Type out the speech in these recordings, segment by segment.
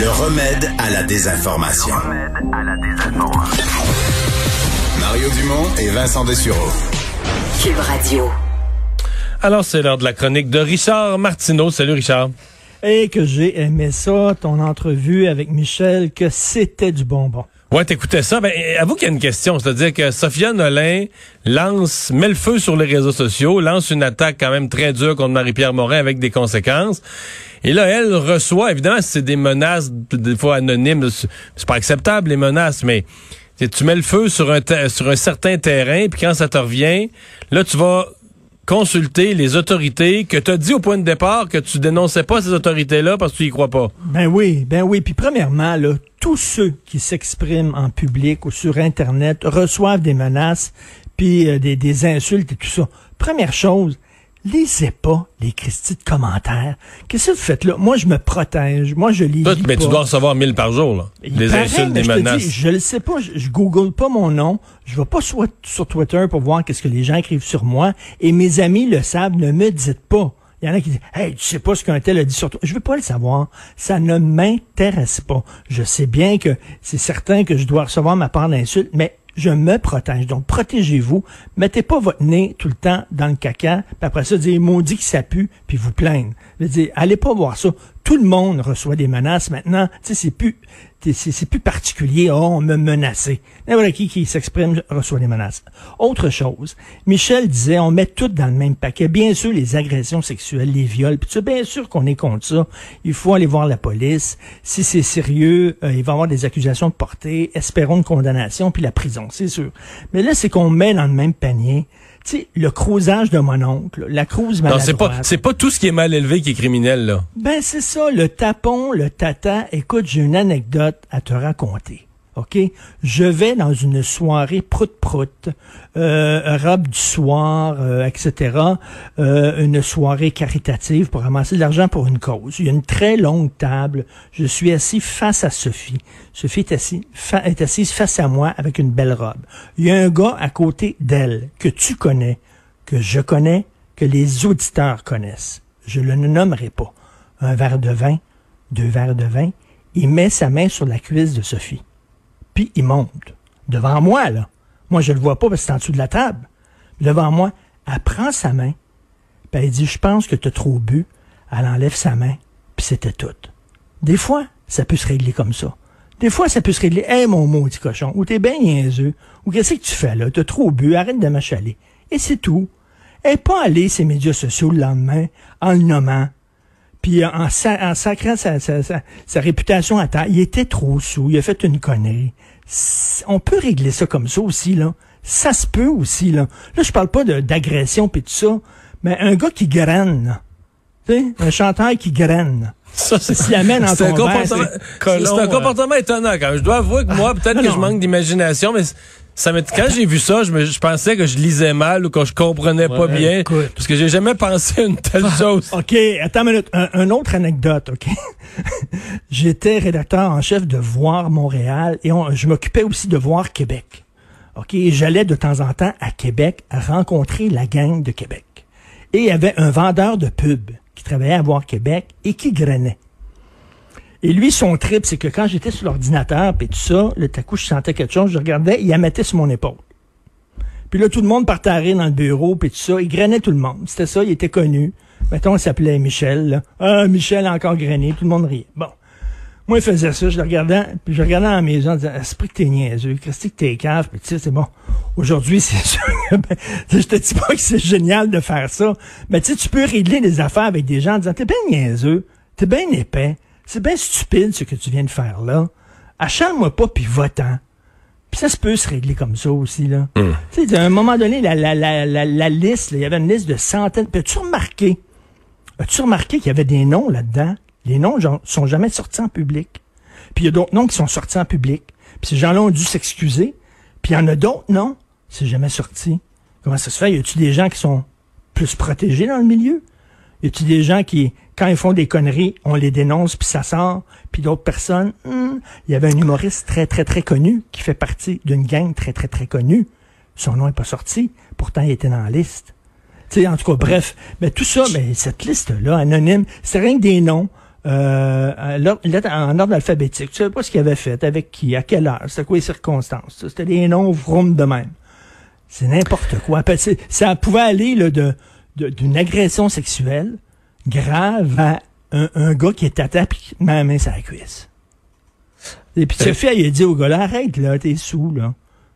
Le remède à la désinformation. Mario Dumont et Vincent Dessureau. Cube Radio. Alors, c'est l'heure de la chronique de Richard Martineau. Salut, Richard. Et que j'ai aimé ça, ton entrevue avec Michel, que c'était du bonbon. Ouais, t'écoutais ça. Ben, avoue qu'il y a une question. C'est-à-dire que Sophia Nolin lance, met le feu sur les réseaux sociaux, lance une attaque quand même très dure contre Marie-Pierre Morin avec des conséquences. Et là, elle reçoit, évidemment, c'est des menaces, des fois anonymes. C'est pas acceptable, les menaces, mais tu mets le feu sur un, certain terrain, puis quand ça te revient, là, tu vas consulter les autorités que tu as dit au point de départ que tu dénonçais pas ces autorités-là parce que tu y crois pas. Ben oui, ben oui. Puis premièrement, là, tous ceux qui s'expriment en public ou sur Internet reçoivent des menaces, puis euh, des, des insultes et tout ça. Première chose, lisez pas les Christie de commentaires. Qu'est-ce que vous faites là? Moi, je me protège. Moi, je lis. mais tu dois recevoir 1000 par jour, là. Des insultes, des menaces. je le sais pas. Je, google pas mon nom. Je vais pas sur, sur Twitter pour voir qu'est-ce que les gens écrivent sur moi. Et mes amis le savent. Ne me dites pas. Il y en a qui disent, hey, tu sais pas ce qu'un tel a dit sur toi. Je veux pas le savoir. Ça ne m'intéresse pas. Je sais bien que c'est certain que je dois recevoir ma part d'insultes, mais je me protège. Donc, protégez-vous. Mettez pas votre nez tout le temps dans le caca, puis après ça, dire maudit que ça pue, puis vous plaindre. Dire, allez pas voir ça. Tout le monde reçoit des menaces maintenant. Tu sais, c'est plus, c'est plus particulier. Oh, on me menacé. N'importe qui qui s'exprime reçoit des menaces. Autre chose, Michel disait, on met tout dans le même paquet. Bien sûr, les agressions sexuelles, les viols. Puis bien sûr qu'on est contre ça. Il faut aller voir la police. Si c'est sérieux, euh, il va y avoir des accusations de portée. Espérons une condamnation puis la prison, c'est sûr. Mais là, c'est qu'on met dans le même panier sais, le crousage de mon oncle, la crouse maladroite. Non, c'est pas, c'est pas tout ce qui est mal élevé qui est criminel, là. Ben, c'est ça, le tapon, le tata. Écoute, j'ai une anecdote à te raconter. OK? Je vais dans une soirée prout-prout, euh, robe du soir, euh, etc., euh, une soirée caritative pour ramasser de l'argent pour une cause. Il y a une très longue table. Je suis assis face à Sophie. Sophie est, est assise face à moi avec une belle robe. Il y a un gars à côté d'elle que tu connais, que je connais, que les auditeurs connaissent. Je le nommerai pas. Un verre de vin, deux verres de vin. Il met sa main sur la cuisse de Sophie puis il monte. Devant moi, là. Moi, je le vois pas parce que c'est en dessous de la table. Devant moi, elle prend sa main, puis elle dit, je pense que tu as trop bu. Elle enlève sa main, puis c'était tout. Des fois, ça peut se régler comme ça. Des fois, ça peut se régler, hé, mon maudit cochon, ou t'es bien niaiseux, ou qu'est-ce que tu fais là, t'as trop bu, arrête de m'achaler. Et c'est tout. Elle pas aller ces médias sociaux le lendemain en le nommant, puis en, sacrant sa, réputation à terre. Il était trop sous, il a fait une connerie. On peut régler ça comme ça aussi, là. Ça se peut aussi, là. Là, je parle pas d'agression puis tout ça, mais un gars qui graine, tu sais, un chanteur qui graine. Ça, c'est amène en un comportement, C'est un comportement étonnant quand même. Je dois avouer que moi, peut-être que je manque d'imagination, mais ça quand j'ai vu ça, je, me, je, pensais que je lisais mal ou que je comprenais pas bien. Parce que j'ai jamais pensé à une telle ah, chose. OK, attends une minute. Un, autre anecdote, OK? J'étais rédacteur en chef de Voir Montréal et je m'occupais aussi de Voir Québec. OK? J'allais de temps en temps à Québec rencontrer la gang de Québec. Et il y avait un vendeur de pub qui travaillait à Voir Québec et qui grainait. Et lui, son trip, c'est que quand j'étais sur l'ordinateur, puis tout ça, le coup, je sentais quelque chose, je regardais, il la mettait sur mon épaule. Puis là, tout le monde partait dans le bureau, puis tout ça. Il grainait tout le monde. C'était ça, il était connu. Mettons, il s'appelait Michel. Là. Ah, Michel a encore grainé. Tout le monde riait. Bon. Moi, il faisait ça. Je le regardais, puis je regardais dans la maison, en disant, esprit que t'es niaiseux, qu'est-ce que t'es cave, puis tu sais, c'est bon. Aujourd'hui, c'est sûr. Ben, je te dis pas que c'est génial de faire ça. Mais tu sais, tu peux régler des affaires avec des gens en disant, t'es bien niaiseux, t'es bien épais. C'est bien stupide ce que tu viens de faire là. Achale-moi pas puis votant. Puis ça se peut se régler comme ça aussi, là. Hmm. Tu sais, à un moment donné, la, la, la, la, liste, il y avait une liste de centaines. As-tu remarqué? As-tu remarqué qu'il y avait des noms là-dedans? Les noms genre, sont jamais sortis en public. Puis il y a d'autres noms qui sont sortis en public. Puis ces gens-là ont dû s'excuser. Puis il y en a d'autres, non, c'est jamais sorti. Comment ça se fait? Y a-tu des gens qui sont plus protégés dans le milieu? Y a-tu des gens qui, quand ils font des conneries, on les dénonce puis ça sort, puis d'autres personnes, hmm, il y avait un humoriste très très très connu qui fait partie d'une gang très très très connue. Son nom est pas sorti, pourtant il était dans la liste. Sais, en tout cas, bref, mais tout ça, mais cette liste-là, anonyme, c'est rien que des noms. Euh, en ordre alphabétique. Tu sais pas ce qu'il avait fait, avec qui, à quelle heure, c'était quoi les circonstances. C'était des noms vroom de même. C'est n'importe quoi. Ça pouvait aller là, de d'une agression sexuelle grave à un, gars qui est à table et qui met la main sur la cuisse. Et puis Sophie, elle a dit au gars là, arrête là, t'es sous là.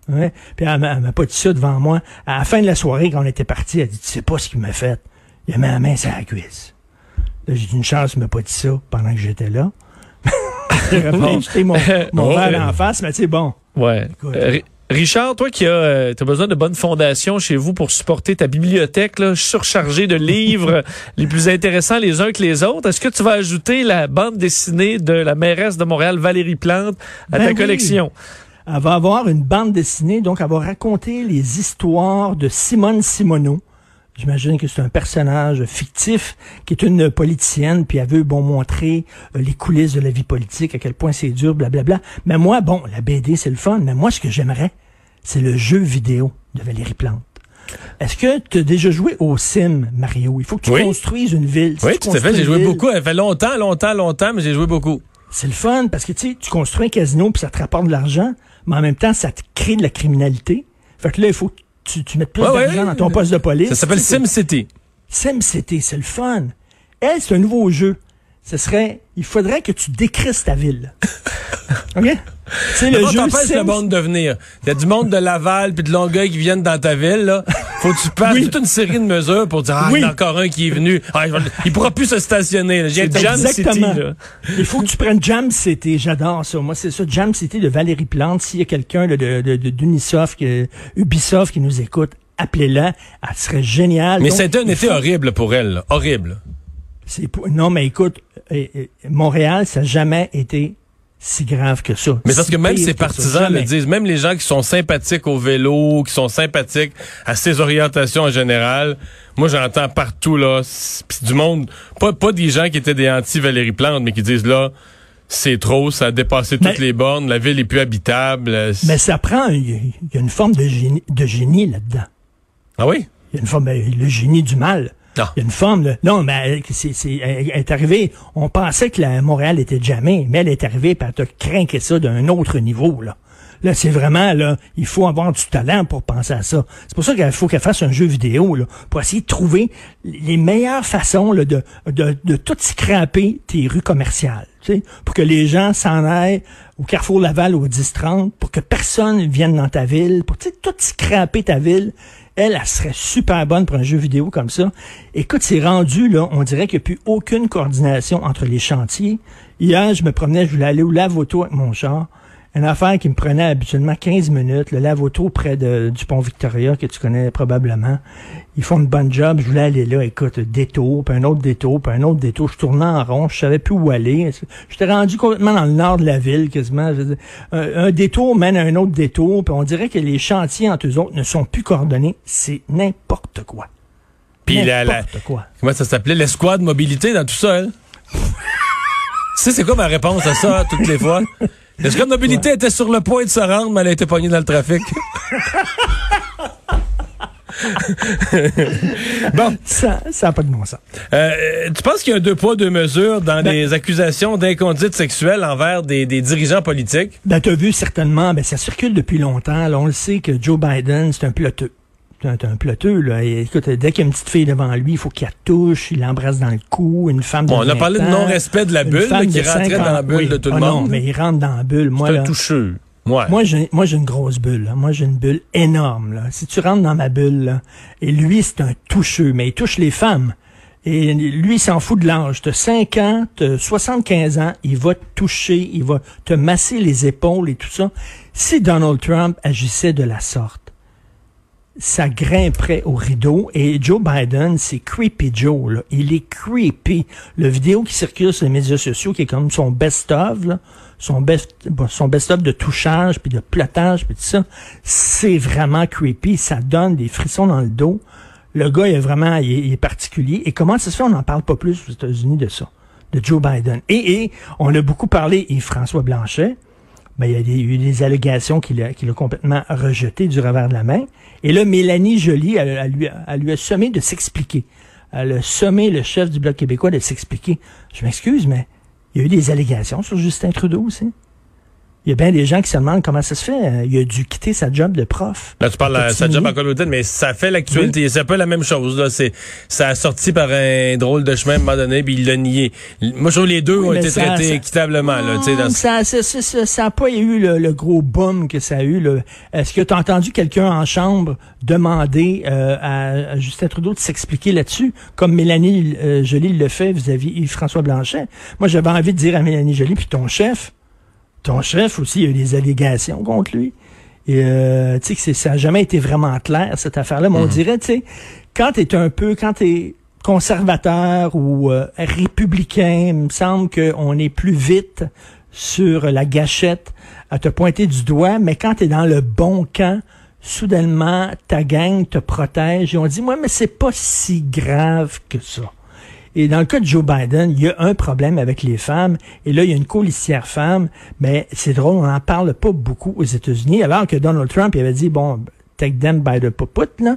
Ouais. Puis elle, m'a pas dit ça devant moi. À la fin de la soirée, quand on était parti, elle a dit, tu sais pas ce qu'il m'a fait. Il a mis la main sur la cuisse. Là, j'ai une chance, il m'a pas dit ça pendant que j'étais là. J'aurais mon, mon verre en face, mais tu sais, bon. Ouais. Euh, Richard, toi qui as, euh, as, besoin de bonnes fondations chez vous pour supporter ta bibliothèque là, surchargée de livres les plus intéressants les uns que les autres, est-ce que tu vas ajouter la bande dessinée de la mairesse de Montréal, Valérie Plante, à ta ben collection? Elle va avoir une bande dessinée, donc elle va raconter les histoires de Simone Simoneau. J'imagine que c'est un personnage fictif qui est une politicienne, puis elle veut bon montrer euh, les coulisses de la vie politique, à quel point c'est dur, blablabla. Mais moi, bon, la BD c'est le fun, mais moi ce que j'aimerais, c'est le jeu vidéo de Valérie Plante. Est-ce que tu as déjà joué au Sim, Mario? Il faut que tu construises une ville. oui, tout à fait. J'ai joué beaucoup. Ça fait longtemps, longtemps, longtemps, mais j'ai joué beaucoup. C'est le fun parce que tu sais, tu construis un casino puis ça te rapporte de l'argent, mais en même temps, ça te crée de la criminalité. Fait que là, il faut que tu, tu mettes plus d'argent dans ton poste de police. Ça s'appelle SimCity. SimCity, c'est le fun. Elle, c'est un nouveau jeu ce serait, il faudrait que tu décrisses ta ville. OK? C'est le jeu Sims... le monde de venir. Il y a du monde de Laval puis de Longueuil qui viennent dans ta ville, là. Faut que tu passes toute une série de mesures pour dire, ah, il y en a encore un qui est venu. Ah, il pourra plus se stationner. J'ai Jam City, là. Il faut que tu prennes Jam City. J'adore ça. Moi, c'est ça. Jam City de Valérie Plante. S'il y a quelqu'un de, de, d'Unisoft, Ubisoft qui nous écoute, appelez-la. Elle serait géniale. Mais c'était un été horrible pour elle. Horrible. Non, mais écoute, Montréal, ça n'a jamais été si grave que ça. Mais parce que même ses partisans le disent, même les gens qui sont sympathiques au vélo, qui sont sympathiques à ses orientations en général, moi j'entends partout là, du monde, pas, pas des gens qui étaient des anti-Valérie Plante, mais qui disent là, c'est trop, ça a dépassé toutes les bornes, la ville est plus habitable. Mais ça prend, il y, a une forme de génie, de génie là-dedans. Ah oui? Il y a une forme, le génie du mal. Il y a une forme de... Non, mais c'est, c'est, elle est arrivée... On pensait que la Montréal était jamais, mais elle est arrivée par te craquer ça d'un autre niveau, là. Là, c'est vraiment, là, il faut avoir du talent pour penser à ça. C'est pour ça qu'il faut qu'elle fasse un jeu vidéo, là, pour essayer de trouver les meilleures façons là, de, de, de tout scraper tes rues commerciales. Tu sais, pour que les gens s'en aillent au Carrefour Laval au 10-30, pour que personne vienne dans ta ville, pour tu sais, tout scraper ta ville elle, elle serait super bonne pour un jeu vidéo comme ça. Écoute, c'est rendu, là, on dirait qu'il n'y a plus aucune coordination entre les chantiers. Hier, je me promenais, je voulais aller au lave-auto avec mon char. Une affaire qui me prenait habituellement 15 minutes, le lave-auto près de, du pont Victoria, que tu connais probablement. Ils font une bonne job. Je voulais aller là, écoute, détour, puis un autre détour, puis un autre détour. Je tournais en rond, je savais plus où aller. J'étais rendu complètement dans le nord de la ville, quasiment. Un, détour mène à un autre détour, puis on dirait que les chantiers entre eux autres ne sont plus coordonnés. C'est n'importe quoi. Puis la, la, quoi. Comment ça s'appelait? L'escouade mobilité dans tout ça, hein? tu sais, c'est quoi ma réponse à ça, toutes les fois? Est-ce que mobilité était sur le point de se rendre, mais elle a été pognée dans le trafic? bon. Ça n'a pas de bon sens. Euh, tu penses qu'il y a un deux poids, deux mesures dans ben- les accusations d'inconduite sexuelle envers des, dirigeants politiques? Ben, tu as vu certainement, ben, ça circule depuis longtemps. on le sait que Joe Biden, c'est un ploteux c'est un ploteux, là. écoute, dès qu'il y a une petite fille devant lui, il faut qu'il la touche, il l'embrasse dans le cou, une femme de bon, On a parlé de non-respect de la bulle, qui rentrait dans la bulle de tout le ah monde. Non, mais il rentre dans la bulle. Moi, là, toucheux. Ouais. Moi, j'ai, moi, j'ai une grosse bulle. Moi, j'ai une bulle énorme. Là. Si tu rentres dans ma bulle, là, et lui, c'est un toucheux, mais il touche les femmes. Et lui, il s'en fout de l'âge. T'as 5 ans, t'as 75 ans, il va te toucher, il va te masser les épaules et tout ça. Si Donald Trump agissait de la sorte, ça grimperait au rideau. Et Joe Biden, c'est creepy Joe. Il est creepy. Le vidéo qui circule sur les médias sociaux, qui est comme son best-of, son best, son best-of de touchage, puis de plotage, puis tout ça, c'est vraiment creepy. Ça donne des frissons dans le dos. Le gars, est vraiment, il est, particulier. Et comment ça se fait, on n'en parle pas plus aux États-Unis de ça, de Joe Biden. Et, et on a beaucoup parlé, et François Blanchet, ben, il y a eu des allégations qu'il a, complètement rejetées du revers de la main. Et là, Mélanie Joly, elle, lui, elle lui a sommé de s'expliquer. Elle a sommé le chef du Bloc québécois de s'expliquer. Je m'excuse, mais il y a eu des allégations sur Justin Trudeau aussi. Il y a bien des gens qui se demandent comment ça se fait. Euh, il a dû quitter sa job de prof. Là, tu parles de sa job en Colombie, mais ça fait l'actualité. C'est un peu la même chose. Là. C'est, ça a sorti par un drôle de chemin à un moment donné, puis il l'a nié. Moi, je trouve que les deux ont été traités équitablement. Là, dans... Ça n'a pas eu le, gros boom que ça a eu. Est-ce que tu as entendu quelqu'un en chambre demander euh, à, Justin Trudeau de s'expliquer là-dessus, comme Mélanie euh, Joly le fait vis-à-vis François Blanchet? Moi, j'avais envie de dire à Mélanie Joly, puis ton chef, ton chef aussi, il y a eu des allégations contre lui. Et euh, tu sais que ça n'a jamais été vraiment clair cette affaire-là. Mais on mhm. dirait, tu sais, quand t'es un peu, quand t'es conservateur ou euh, républicain, il me semble qu'on est plus vite sur la gâchette à te pointer du doigt, mais quand tu es dans le bon camp, soudainement, ta gang te protège et on dit, moi, mais c'est pas si grave que ça. Et dans le cas de Joe Biden, il y a un problème avec les femmes. Et là, il y a une colistière femme. Mais c'est drôle, on n'en parle pas beaucoup aux États-Unis. Alors que Donald Trump il avait dit, bon, take them by the puput, là.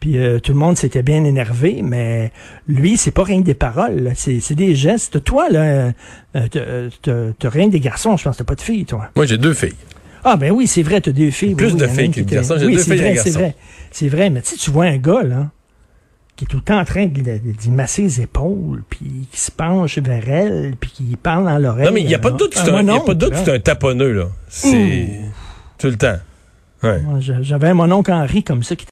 Puis euh, tout le monde s'était bien énervé, mais lui, c'est pas rien que des paroles, c'est des gestes. Toi, là, euh, t'as rien des garçons, je pense, t'as pas de filles, toi. Moi, j'ai deux filles. Ah ben oui, c'est vrai, t'as deux filles. Plus de filles que de garçons, j'ai deux filles vrai, C'est vrai, c'est vrai, mais tu sais, tu vois un gars, là, qui est tout le temps en train d'y masser les épaules, puis qui se penche vers elle, puis qui parle dans l'oreille. Non, mais il n'y a pas de doute que c'est un, un, un taponneux, là. C'est tout le temps. Ouais. J'avais mon oncle Henri comme ça qui